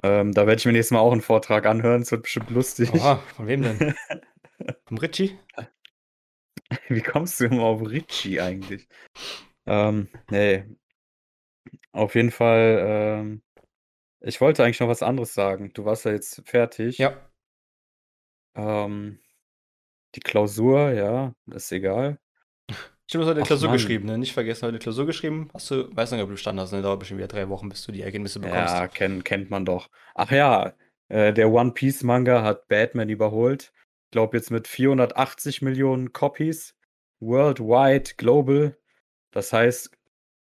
Ähm, da werde ich mir nächstes Mal auch einen Vortrag anhören, es wird bestimmt lustig. Oha, von wem denn? (laughs) Vom Richie? Wie kommst du immer auf Richie eigentlich? Ähm, ne. Auf jeden Fall, ähm ich wollte eigentlich noch was anderes sagen. Du warst ja jetzt fertig. Ja. Ähm, die Klausur, ja, ist egal. Stimmt, du hast heute 'ne Klausur Mann. geschrieben, ne? Nicht vergessen, heute Klausur geschrieben. Hast du weiß nicht, ob du bestanden hast, ne? Dauert bestimmt wieder drei Wochen, bis du die Ergebnisse bekommst. Ja, kennt kennt man doch. Ach ja, äh, der One Piece Manga hat Batman überholt. Ich glaube jetzt mit 480 Millionen Copies worldwide, global. Das heißt,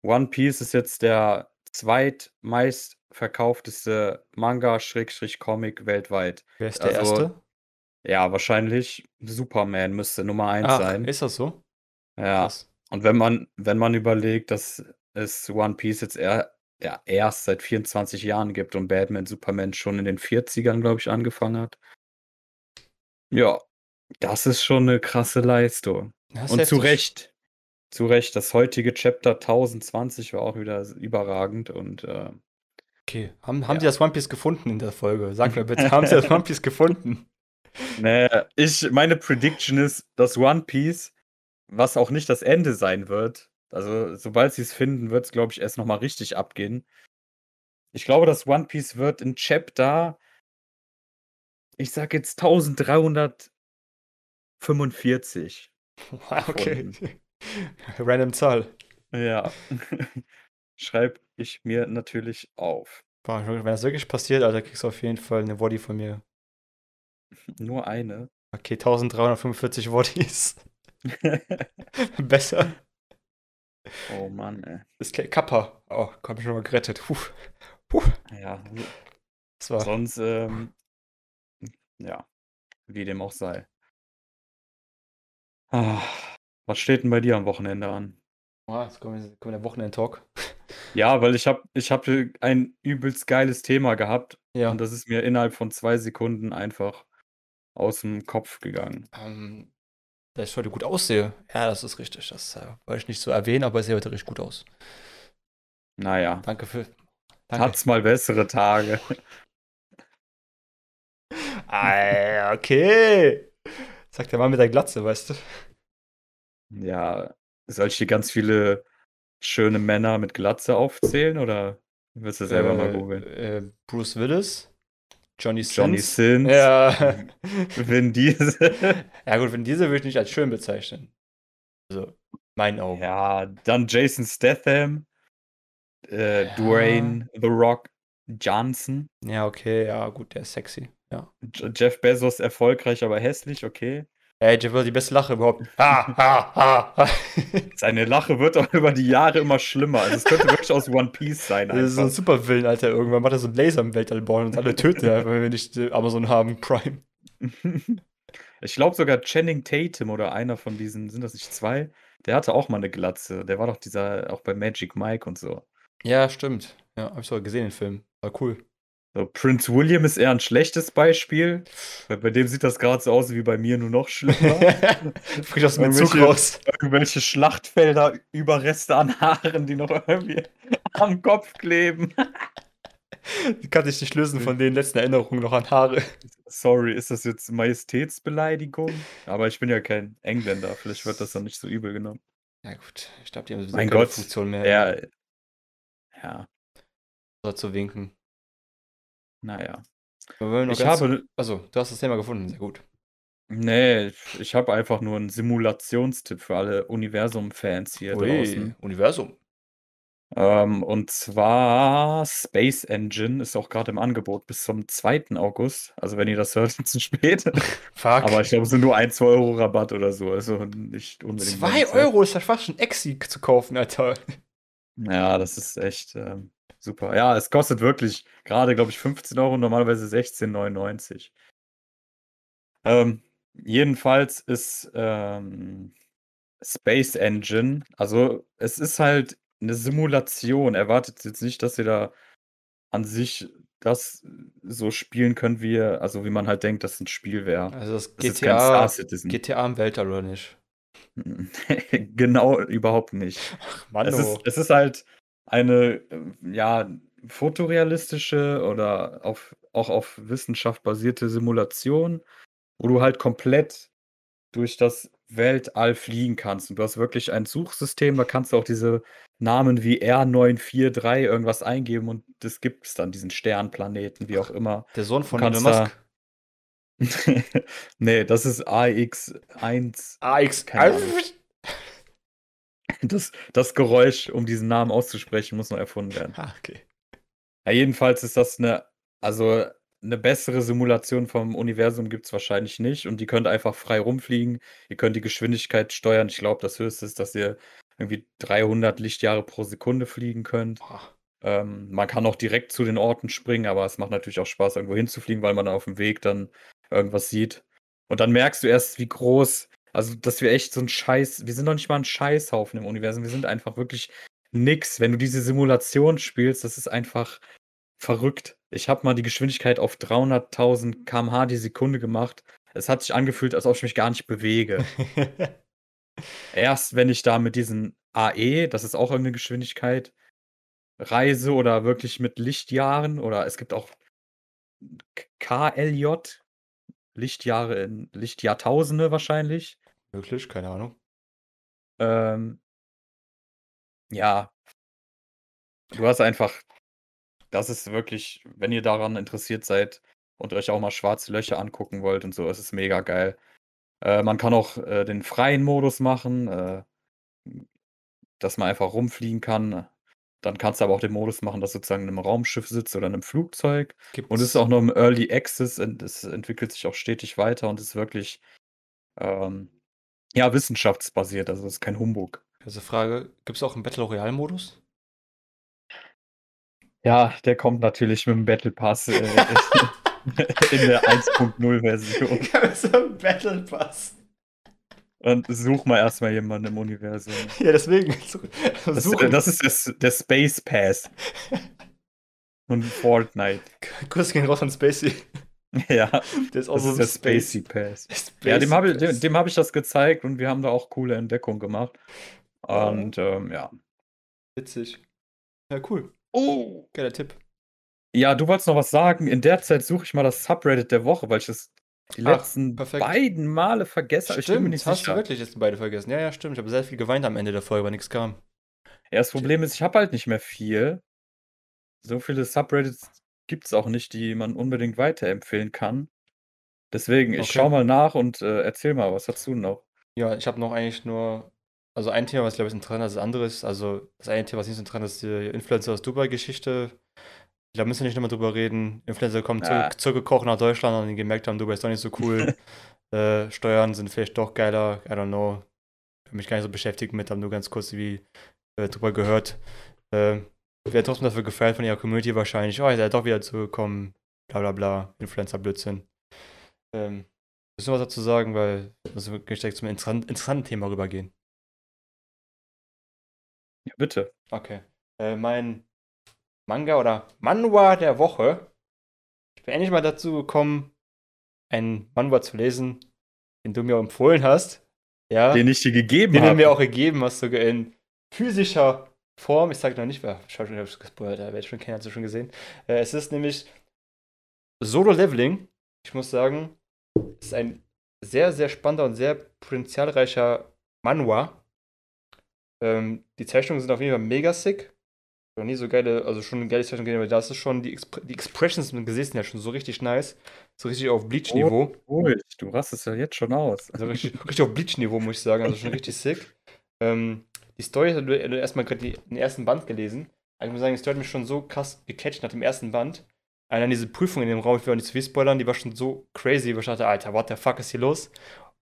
One Piece ist jetzt der zweitmeistverkaufteste Manga-Comic weltweit. Wer ist der also, erste? Ja, wahrscheinlich Superman müsste Nummer 1 Ach, sein. Ist das so? Ja. Krass. Und wenn man, wenn man überlegt, dass es One Piece jetzt eher, ja, erst seit 24 Jahren gibt und Batman Superman schon in den 40ern, glaube ich, angefangen hat. Ja, das ist schon eine krasse Leistung. Und zu Recht zu Recht, das heutige Chapter 1020 war auch wieder überragend und äh, Okay, haben, haben ja. Sie das One Piece gefunden in der Folge? Sag mir bitte, (laughs) haben Sie das One Piece gefunden? Nee, ich, meine Prediction ist, dass One Piece, was auch nicht das Ende sein wird, also sobald sie es finden, wird es, glaube ich, erst nochmal richtig abgehen. Ich glaube, das One Piece wird in Chapter, ich sag jetzt 1345. (laughs) Okay. (laughs) Random Zahl. Ja. (laughs) Schreibe ich mir natürlich auf. Boah, wenn das wirklich passiert, Alter, kriegst du auf jeden Fall eine Body von mir. (laughs) Nur eine? Okay, 1345 Bodies. Besser. Oh Mann, ey. Das ist Kappa. Oh, hab ich schon mal gerettet. Puh. Puh. Ja. Das war. Sonst, ähm, ja. Wie dem auch sei. Ah. Was steht denn bei dir am Wochenende an? Oh, jetzt kommt, kommt der Wochenend-Talk. (laughs) Ja, weil ich habe ich hab ein übelst geiles Thema gehabt Ja. und das ist mir innerhalb von zwei Sekunden einfach aus dem Kopf gegangen. Ähm, dass ich heute gut aussehe. Ja, das ist richtig. Das äh, wollte ich nicht so erwähnen, aber ich sehe heute richtig gut aus. Naja, Danke für. Danke. hat's mal bessere Tage. (laughs) Ah, okay. Sagt der Mann mit der Glatze, weißt du? Ja, soll ich dir ganz viele schöne Männer mit Glatze aufzählen oder willst du selber mal Äh, googeln? äh, Bruce Willis, Johnny Johnny Sins. Sins, Ja. (laughs) Vin Diesel. Ja gut, Vin Diesel würde ich nicht als schön bezeichnen. Also, Meinen Augen. Ja, dann Jason Statham, äh, Ja. Dwayne The Rock Johnson, Ja, okay, ja, gut, der ist sexy. Ja. Jeff Bezos erfolgreich, aber hässlich, okay. Ey, Jeff war die beste Lache überhaupt. Ha, ha, ha, ha. (laughs) Seine Lache wird auch über die Jahre immer schlimmer. Also es könnte wirklich aus One Piece sein Das ist so ein einfach. Supervillain, Alter. Irgendwann macht er so einen Laser im Weltall bauen und alle töten er, wenn wir nicht äh, Amazon haben, Prime. (laughs) Ich glaube sogar Channing Tatum oder einer von diesen, sind das nicht zwei? Der hatte auch mal eine Glatze. Der war doch dieser, auch bei Magic Mike und so. Ja, stimmt. Ja, hab ich sogar gesehen, den Film. War cool. So, Prince William ist eher ein schlechtes Beispiel. Bei dem sieht das gerade so aus wie bei mir, nur noch schlimmer. (laughs) Frisch aus dem Zug raus. Irgendwelche Schlachtfelder, Überreste an Haaren, die noch irgendwie am Kopf kleben. Die kann ich nicht lösen von den letzten Erinnerungen noch an Haare. Sorry, ist das jetzt Majestätsbeleidigung? Aber ich bin ja kein Engländer. Vielleicht wird das dann nicht so übel genommen. Ja, gut. Ich glaube, die haben sowieso Mein keine Gott. Funktion mehr. Ja. Ja, So zu winken. Naja. Ich habe. Also, du hast das Thema gefunden, sehr gut. Nee, ich habe einfach nur einen Simulationstipp für alle Universum-Fans hier draußen. Universum. Ähm, und zwar Space Engine ist auch gerade im Angebot bis zum 2. August. Also wenn ihr das hört, (laughs) zu spät. (laughs) Fuck. Aber ich glaube, es sind nur 1, 2 Euro Rabatt oder so. Also nicht unbedingt. 2 nennenswert. Euro ist ja fast schon Exi zu kaufen, Alter. Ja, das ist echt ähm, super. Ja, es kostet wirklich gerade, glaube ich, 15 Euro, normalerweise 16,99. Ähm, jedenfalls ist ähm, Space Engine, also es ist halt eine Simulation. Erwartet jetzt nicht, dass ihr da an sich das so spielen könnt, wie ihr, also wie man halt denkt, dass ein Spiel wäre. Also das Das GTA. GTA im Weltall oder nicht? (laughs) genau, überhaupt nicht. Mann, Es oh. ist, es ist halt eine ähm, ja, fotorealistische oder auf, auch auf Wissenschaft basierte Simulation, wo du halt komplett durch das Weltall fliegen kannst. Und du hast wirklich ein Suchsystem, da kannst du auch diese Namen wie R943 irgendwas eingeben und das gibt es dann, diesen Sternplaneten, wie auch immer. Der Sohn von Elon Musk. (laughs) nee, das ist AX1. AX1. (laughs) Das, das Geräusch, um diesen Namen auszusprechen, muss noch erfunden werden. Ah, okay. Ja, jedenfalls ist das eine, also eine bessere Simulation vom Universum gibt es wahrscheinlich nicht und die könnt einfach frei rumfliegen. Ihr könnt die Geschwindigkeit steuern. Ich glaube, das höchste ist, dass ihr irgendwie 300 Lichtjahre pro Sekunde fliegen könnt. Ähm, man kann auch direkt zu den Orten springen, aber es macht natürlich auch Spaß, irgendwo hinzufliegen, weil man auf dem Weg dann irgendwas sieht. Und dann merkst du erst, wie groß, also dass wir echt so ein Scheiß, wir sind noch nicht mal ein Scheißhaufen im Universum, wir sind einfach wirklich nix. Wenn du diese Simulation spielst, das ist einfach verrückt. Ich habe mal die Geschwindigkeit auf 300.000 km/h die Sekunde gemacht. Es hat sich angefühlt, als ob ich mich gar nicht bewege. (laughs) Erst wenn ich da mit diesen AE, das ist auch irgendeine Geschwindigkeit, reise oder wirklich mit Lichtjahren oder es gibt auch KLJ, Lichtjahre in Lichtjahrtausende wahrscheinlich. Möglich, keine Ahnung. Ähm, ja, du hast einfach, das ist wirklich, wenn ihr daran interessiert seid und euch auch mal schwarze Löcher angucken wollt und so, es ist mega geil. Äh, man kann auch äh, den freien Modus machen, äh, dass man einfach rumfliegen kann. Dann kannst du aber auch den Modus machen, dass du sozusagen in einem Raumschiff sitzt oder in einem Flugzeug. Gibt's, Und es ist auch noch im Early Access und es entwickelt sich auch stetig weiter und ist wirklich ähm, ja, wissenschaftsbasiert, also es ist kein Humbug. Also Frage, gibt es auch einen Battle Royale-Modus? Ja, der kommt natürlich mit dem Battle Pass äh, (laughs) in der 1.0 Version. so ein Battle Pass. Und such mal erstmal jemanden im Universum. Ja, deswegen. Das, Suchen. das ist das, der Space Pass. Und Fortnite. Grüße gehen raus an Spacey. (laughs) Ja, Der ist das so ist der Spacey Pass. Spacey Ja, dem habe ich, dem, dem hab ich das gezeigt und wir haben da auch coole Entdeckungen gemacht. Und ähm, ja. Witzig. Ja, cool. Oh! Geiler Tipp. Ja, du wolltest noch was sagen. In der Zeit suche ich mal das Subreddit der Woche, weil ich das die Ach, letzten perfekt. beiden Male vergessen habe. Ich bin mir nicht hast du sicher. wirklich jetzt beide vergessen. Ja, ja, stimmt. Ich habe sehr viel geweint am Ende der Folge, weil nichts kam. Ja, das Problem ist, ich habe halt nicht mehr viel. So viele Subreddits gibt es auch nicht, die man unbedingt weiterempfehlen kann. Deswegen, ich Okay. schau mal nach und äh, erzähl mal, was hast du noch? Ja, ich habe noch eigentlich nur also ein Thema, was glaube ich interessant ist, das andere ist, also das eine Thema, was nicht so interessant ist, die Influencer aus Dubai-Geschichte. Ich glaube, müssen wir nicht nochmal drüber reden. Influencer kommen Ja. zurück, zurückgekocht nach Deutschland und die gemerkt haben, Dubai ist doch nicht so cool. (laughs) äh, Steuern sind vielleicht doch geiler, I don't know. Ich mich gar nicht so beschäftigt mit, habe nur ganz kurz wie äh, drüber gehört. Äh, Wäre trotzdem dafür gefeiert von ihrer Community wahrscheinlich. Oh, ihr seid doch wieder zurückgekommen. Bla bla bla. Influencer-Blödsinn. Ähm, müssen wir was dazu sagen, weil das direkt zum interessanten, interessanten Thema rübergehen. Ja, bitte. Okay. Äh, mein Manga oder Manhwa der Woche. Ich bin endlich mal dazu gekommen, einen Manhwa zu lesen, den du mir empfohlen hast. Ja. Den ich dir gegeben den du habe. mir auch gegeben hast, sogar in physischer Form. Ich sag noch nicht, schon, ich hab's gespoilert, wer es schon kennt, hast du schon gesehen. Äh, es ist nämlich Solo Leveling. Ich muss sagen, es ist ein sehr, sehr spannender und sehr potenzialreicher Manhwa. Ähm, die Zeichnungen sind auf jeden Fall mega sick. Noch nie so geile, also schon eine geile Zeichnung gesehen, aber das ist schon, die, Expr die Expressions im Gesicht sind ja schon so richtig nice. So richtig auf Bleach-Niveau. Ruhig, du rastest ja jetzt schon aus. Also richtig, richtig auf Bleach-Niveau, muss ich sagen. Also schon (laughs) richtig sick. Ähm, die Story, du du erstmal gerade den ersten Band gelesen. Also ich muss sagen, die Story hat mich schon so krass gecatcht nach dem ersten Band. Allein diese Prüfung in dem Raum, ich will auch nicht zu viel spoilern, die war schon so crazy, wo ich dachte, Alter, what the fuck ist hier los?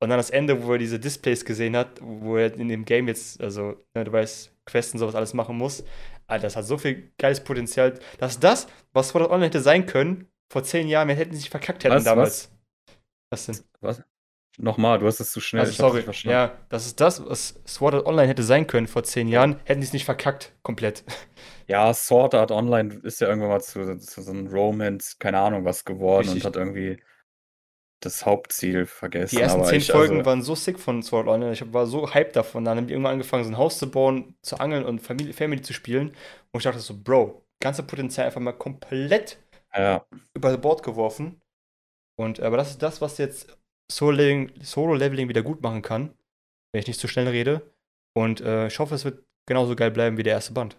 Und dann das Ende, wo er diese Displays gesehen hat, wo er in dem Game jetzt, also, ne, du weißt, Quests und sowas alles machen muss. Alter, das hat so viel geiles Potenzial. Das ist das, was Sword Online hätte sein können, vor zehn Jahren, wir hätten sich verkackt hätten Was, damals. Was denn? Was? Nochmal, du hast es zu schnell. Also sorry, verstanden. ja, das ist das, was Sword Art Online hätte sein können vor zehn Jahren, hätten die es nicht verkackt, komplett. (laughs) Ja, Sword Art Online ist ja irgendwann mal zu, zu so einem Romance, keine Ahnung was geworden Richtig. und hat irgendwie das Hauptziel vergessen. Die ersten zehn ich, Folgen also, waren so sick von Sword Art Online, ich war so hyped davon, dann haben die irgendwann angefangen, so ein Haus zu bauen, zu angeln und Family, Family zu spielen und ich dachte so, Bro, ganze Potenzial einfach mal komplett ja, über Bord geworfen und aber das ist das, was jetzt Solo-Leveling Solo -Leveling wieder gut machen kann, wenn ich nicht zu schnell rede und äh, ich hoffe, es wird genauso geil bleiben wie der erste Band.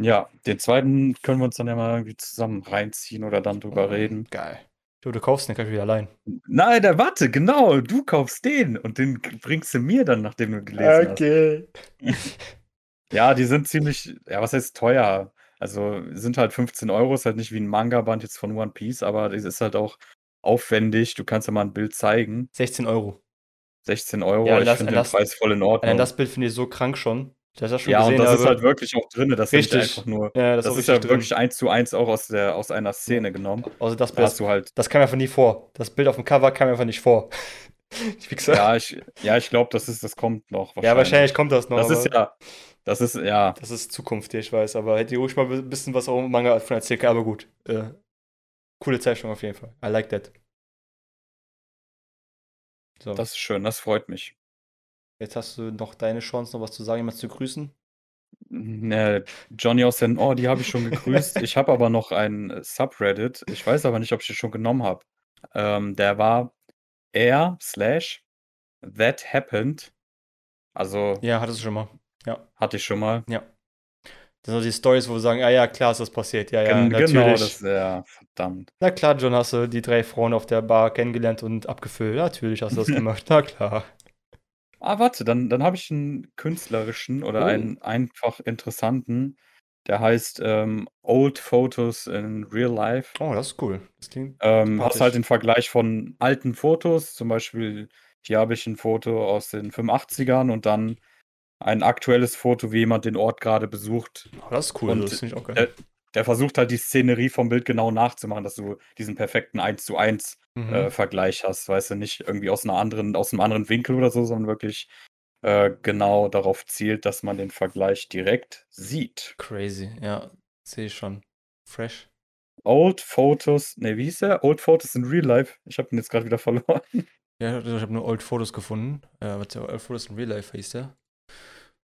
ja, den zweiten können wir uns dann ja mal irgendwie zusammen reinziehen oder dann drüber reden. Geil. Du, du kaufst den, kann ich wieder allein. Nein, der warte, genau, du kaufst den und den bringst du mir dann, nachdem du gelesen Okay. hast. (laughs) Ja, die sind ziemlich, ja, was heißt teuer? Also sind halt 15 Euro, ist halt nicht wie ein Manga-Band jetzt von One Piece, aber das ist halt auch aufwendig. Du kannst ja mal ein Bild zeigen. 16 Euro. 16 Euro, Ja, ich das- finde den das- Preis voll in Allein Ordnung. das Bild finde ich so krank schon, dass ich das schon ja, und gesehen das ist habe. halt wirklich auch drin. Das ist einfach nur. ja, das, Das, ist, ist auch ja wirklich eins zu eins auch aus, der, aus einer Szene genommen. Also das Da Bild, hast du halt. das kam einfach nie vor. Das Bild auf dem Cover kam mir einfach nicht vor. (laughs) Ich. Ja, ich, ja, ich glaube, das ist, das kommt noch. ja, wahrscheinlich kommt das noch. Das ist ja. Das ist, ja. das ist Zukunft, ich weiß. Aber hätte ich ruhig mal ein bisschen was auch im Manga von erzählt, aber gut. Äh, coole Zeichnung auf jeden Fall. I like that. So, Das ist schön, das freut mich. jetzt hast du noch deine Chance, noch was zu sagen, jemand zu grüßen. Ne, Johnny aus den Oh, die habe ich schon gegrüßt. (laughs) Ich habe aber noch einen äh, Subreddit. Ich weiß aber nicht, ob ich den schon genommen habe. Ähm, der war r slash that happened. Also Ja, hattest du schon mal. hatte ich schon mal. Das sind so die Stories, wo wir sagen, ah ja, klar ist das passiert. Ja, ja, Gen- natürlich. genau, das, ja, verdammt. Na klar, John, hast du die drei Frauen auf der Bar kennengelernt und abgefüllt. Natürlich hast du das (laughs) gemacht. Na klar. Ah, warte, dann, dann habe ich einen künstlerischen oder Oh. einen einfach interessanten. Der heißt ähm, Old Photos in Real Life. Oh, das ist cool. Das klingt. Ähm, hast halt den Vergleich von alten Fotos, zum Beispiel hier habe ich ein Foto aus den 85ern und dann ein aktuelles Foto, wie jemand den Ort gerade besucht. Oh, das ist cool. Und das finde ich auch geil. Der, der versucht halt die Szenerie vom Bild genau nachzumachen, dass du diesen perfekten 1 zu 1 Mhm. äh, Vergleich hast, weißt du, nicht irgendwie aus einer anderen, aus einem anderen Winkel oder so, sondern wirklich äh, genau darauf zielt, dass man den Vergleich direkt sieht. Crazy. Ja, sehe ich schon. Fresh. Old Photos, ne, wie hieß der? Old Photos in Real Life. Ich habe ihn jetzt gerade wieder verloren. Ja, ich habe nur Old Fotos gefunden. Äh, warte, Old Fotos in Real Life hieß der.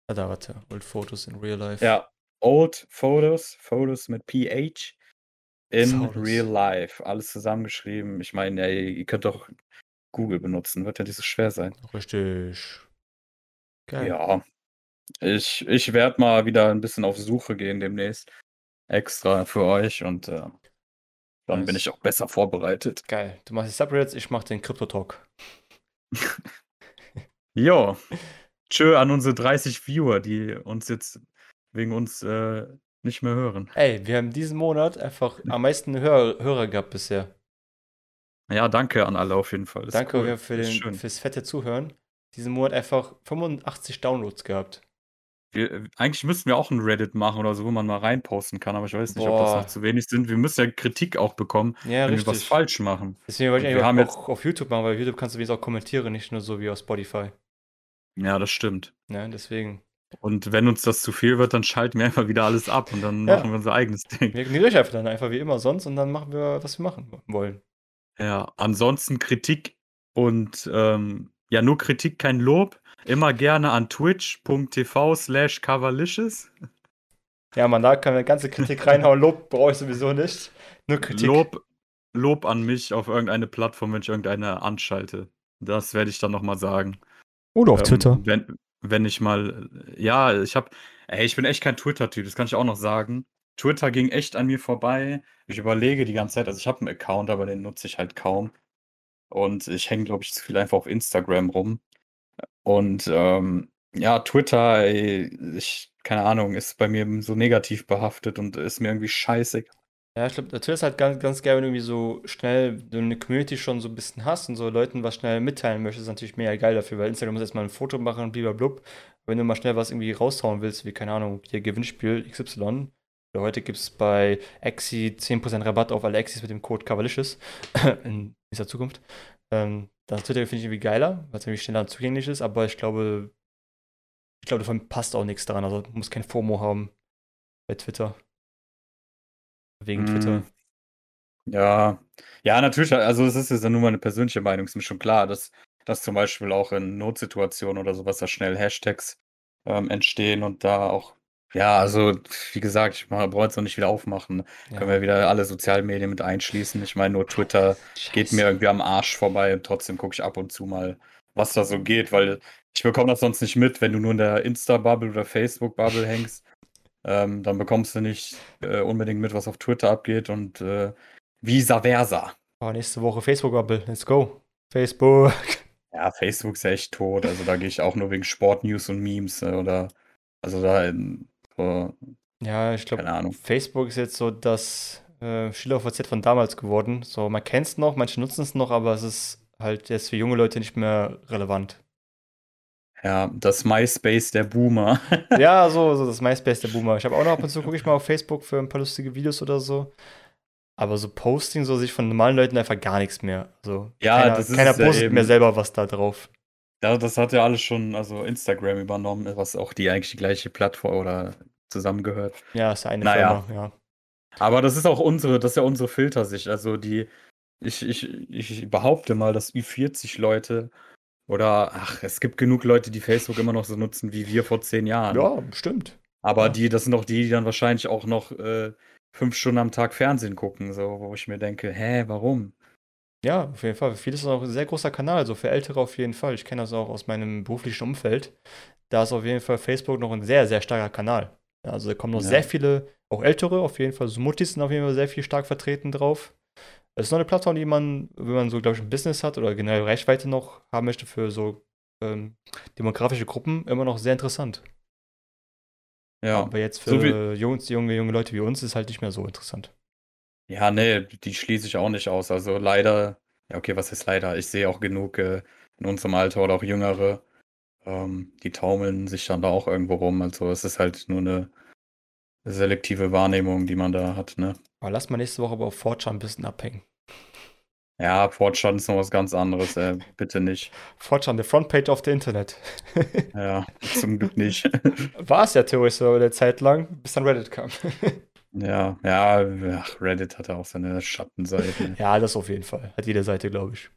Ah, da, warte. Old Fotos in Real Life. Ja, Old Photos, Photos mit PH in Photos. Real Life. Alles zusammengeschrieben. Ich meine, ey, ihr könnt doch Google benutzen, wird ja nicht so schwer sein. Richtig. Geil. Ja, ich, ich werde mal wieder ein bisschen auf Suche gehen demnächst. Extra für euch und äh, dann bin Nice. ich auch besser vorbereitet. Geil. Du machst die Subreddits, ich mach den Crypto Talk. (laughs) Jo, (laughs) Tschö an unsere 30 Viewer, die uns jetzt wegen uns äh, nicht mehr hören. Ey, wir haben diesen Monat einfach am meisten Hör Hörer gehabt bisher. Ja, danke an alle auf jeden Fall. Das Danke cool. für den, fürs fette Zuhören. Diesen Monat einfach 85 Downloads gehabt. Wir, äh, eigentlich müssten wir auch ein Reddit machen oder so, wo man mal reinposten kann, aber ich weiß nicht, ob das Boah. noch zu wenig sind. Wir müssen ja Kritik auch bekommen, Ja, wenn wir was richtig. falsch machen. Deswegen wollte ich eigentlich haben auch auf YouTube machen, weil YouTube kannst du wenigstens auch kommentieren, nicht nur so wie auf Spotify. Ja, das stimmt. Ne, deswegen. Und wenn uns das zu viel wird, dann schalten wir einfach wieder alles ab und dann Ja. machen wir unser eigenes (laughs) Ding. Wir ignorieren einfach dann einfach wie immer sonst und dann machen wir, was wir machen wollen. Ja, ansonsten Kritik und ähm, ja, nur Kritik, kein Lob. Immer gerne an twitch.tv slash coverlicious. Ja, man, da kann man ganze Kritik reinhauen. Lob brauche ich sowieso nicht. Nur Kritik. Lob, Lob an mich auf irgendeine Plattform, wenn ich irgendeine anschalte. Das werde ich dann nochmal sagen. Oder auf Ähm, Twitter. Wenn, wenn ich mal, ja, ich habe, ey, ich bin echt kein Twitter-Typ, das kann ich auch noch sagen. Twitter ging echt an mir vorbei. Ich überlege die ganze Zeit, also ich habe einen Account, aber den nutze ich halt kaum. Und ich hänge, glaube ich, zu viel einfach auf Instagram rum. Und ähm, ja, Twitter, ey, ich, keine Ahnung, ist bei mir so negativ behaftet und ist mir irgendwie scheiße. Ja, ich glaube, Twitter ist halt ganz, ganz geil, wenn du irgendwie so schnell du eine Community schon so ein bisschen hast und so Leuten was schnell mitteilen möchtest, ist natürlich mega geil dafür, weil Instagram muss jetzt mal ein Foto machen und blablabla. Wenn du mal schnell was irgendwie raushauen willst, wie, keine Ahnung, hier Gewinnspiel XY, oder heute gibt es bei Exi 10% Rabatt auf alle Exis mit dem Code Cavalicious (coughs) in dieser Zukunft. Ähm, das Twitter finde ich irgendwie geiler, weil es irgendwie schneller zugänglich ist, aber ich glaube, ich glaube, davon passt auch nichts daran. Also du musst kein FOMO haben bei Twitter. Wegen Twitter. Mm, Ja, ja, natürlich, also es ist jetzt ja nur meine persönliche Meinung, ist mir schon klar, dass, dass zum Beispiel auch in Notsituationen oder sowas da schnell Hashtags ähm, entstehen und da auch, ja, also wie gesagt, ich brauche jetzt noch nicht wieder aufmachen. Können wir wieder alle Sozialmedien mit einschließen. Ich meine, nur Twitter geht mir irgendwie am Arsch vorbei und trotzdem gucke ich ab und zu mal, was da so geht, weil ich bekomme das sonst nicht mit, wenn du nur in der Insta-Bubble oder Facebook-Bubble hängst. Ähm, dann bekommst du nicht äh, unbedingt mit, was auf Twitter abgeht und äh, vice versa. Oh, nächste Woche Facebook-Bubble. Let's go. Facebook. (laughs) Ja, Facebook ist ja echt tot. Also da gehe ich auch nur wegen Sportnews und Memes äh, oder also da in, so, Ja, ich glaube. Facebook ist jetzt so das äh, SchülerVZ von damals geworden. So, man kennt es noch, manche nutzen es noch, aber es ist halt jetzt für junge Leute nicht mehr relevant. Ja, das MySpace der Boomer. (laughs) ja, so, so das MySpace der Boomer. Ich habe auch noch ab und zu gucke ich mal auf Facebook für ein paar lustige Videos oder so. Aber so Posting, so sich von normalen Leuten einfach gar nichts mehr. Also Ja, keiner, das ist keiner ja postet eben. mehr selber was da drauf. Ja, das hat ja alles schon, also Instagram übernommen, was auch die eigentlich die gleiche Plattform oder zusammengehört. Ja, ist ja eine Naja. Firma, ja. Aber das ist auch unsere, das ist ja unsere Filtersicht. Also die, ich, ich, ich behaupte mal, dass Ü40 Leute oder ach, es gibt genug Leute, die Facebook immer noch so nutzen wie wir vor zehn Jahren. Ja, stimmt. Aber ja. die, das sind auch die, die dann wahrscheinlich auch noch äh, fünf Stunden am Tag Fernsehen gucken, so, wo ich mir denke, hä, warum? Ja, auf jeden Fall. Für viele ist das auch ein sehr großer Kanal, also für Ältere auf jeden Fall. Ich kenne das auch aus meinem beruflichen Umfeld. Da ist auf jeden Fall Facebook noch ein sehr, sehr starker Kanal. Also da kommen noch Ja. sehr viele, auch Ältere auf jeden Fall. So Muttis sind auf jeden Fall sehr viel stark vertreten drauf. Es ist noch eine Plattform, die man, wenn man so, glaube ich, ein Business hat oder generell Reichweite noch haben möchte für so ähm, demografische Gruppen, immer noch sehr interessant. Ja. Aber jetzt So für Jungs, junge, junge Leute wie uns ist halt nicht mehr so interessant. Ja, nee, die schließe ich auch nicht aus. Also leider, ja, okay, was ist leider? Ich sehe auch genug äh, in unserem Alter oder auch Jüngere, ähm, die taumeln sich dann da auch irgendwo rum. Also es ist halt nur eine selektive Wahrnehmung, die man da hat, ne? Aber lass mal nächste Woche aber auf Fortran ein bisschen abhängen. Ja, Fortschritt ist noch was ganz anderes, äh, bitte nicht. Fortran, the Frontpage of the Internet. (laughs) Ja, zum Glück nicht. (laughs) War es ja theoretisch so eine Zeit lang, bis dann Reddit kam. (laughs) Ja, ja, ach, Reddit hat ja auch seine Schattenseiten. ja, das auf jeden Fall. Hat jede Seite, glaube ich.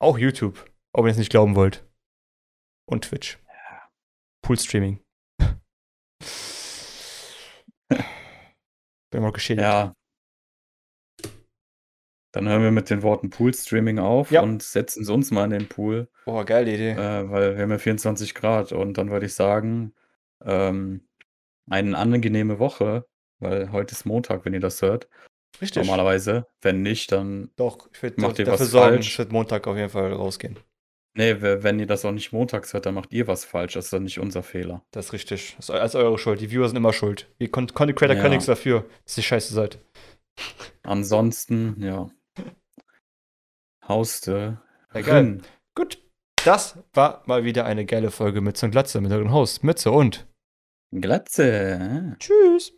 Auch YouTube, wenn ihr es nicht glauben wollt. Und Twitch. Pool-Streaming. Mal geschädigt. Ja. Dann hören wir mit den Worten Pool-Streaming auf Ja. und setzen es uns mal in den Pool. Boah, geile Idee. Äh, weil wir haben ja 24 Grad und dann würde ich sagen, ähm, eine angenehme Woche, weil heute ist Montag, wenn ihr das hört. Richtig. Normalerweise. Wenn nicht, dann Doch, ich würde Macht ihr dafür was sorgen, falsch? es wird Montag auf jeden Fall rausgehen. Nee, we- wenn ihr das auch nicht montags hört, dann macht ihr was falsch. Das ist dann nicht unser Fehler. Das ist richtig. Das ist eu- das ist eure Schuld. Die Viewer sind immer schuld. Ihr Con Content Creator Ja. können nichts dafür, dass ihr scheiße seid. Ansonsten, ja. Hauste. Ja, geil. Rin. Gut. Das war mal wieder eine geile Folge Mütze und Glatze mit euren Host Mütze und Glatze. Tschüss.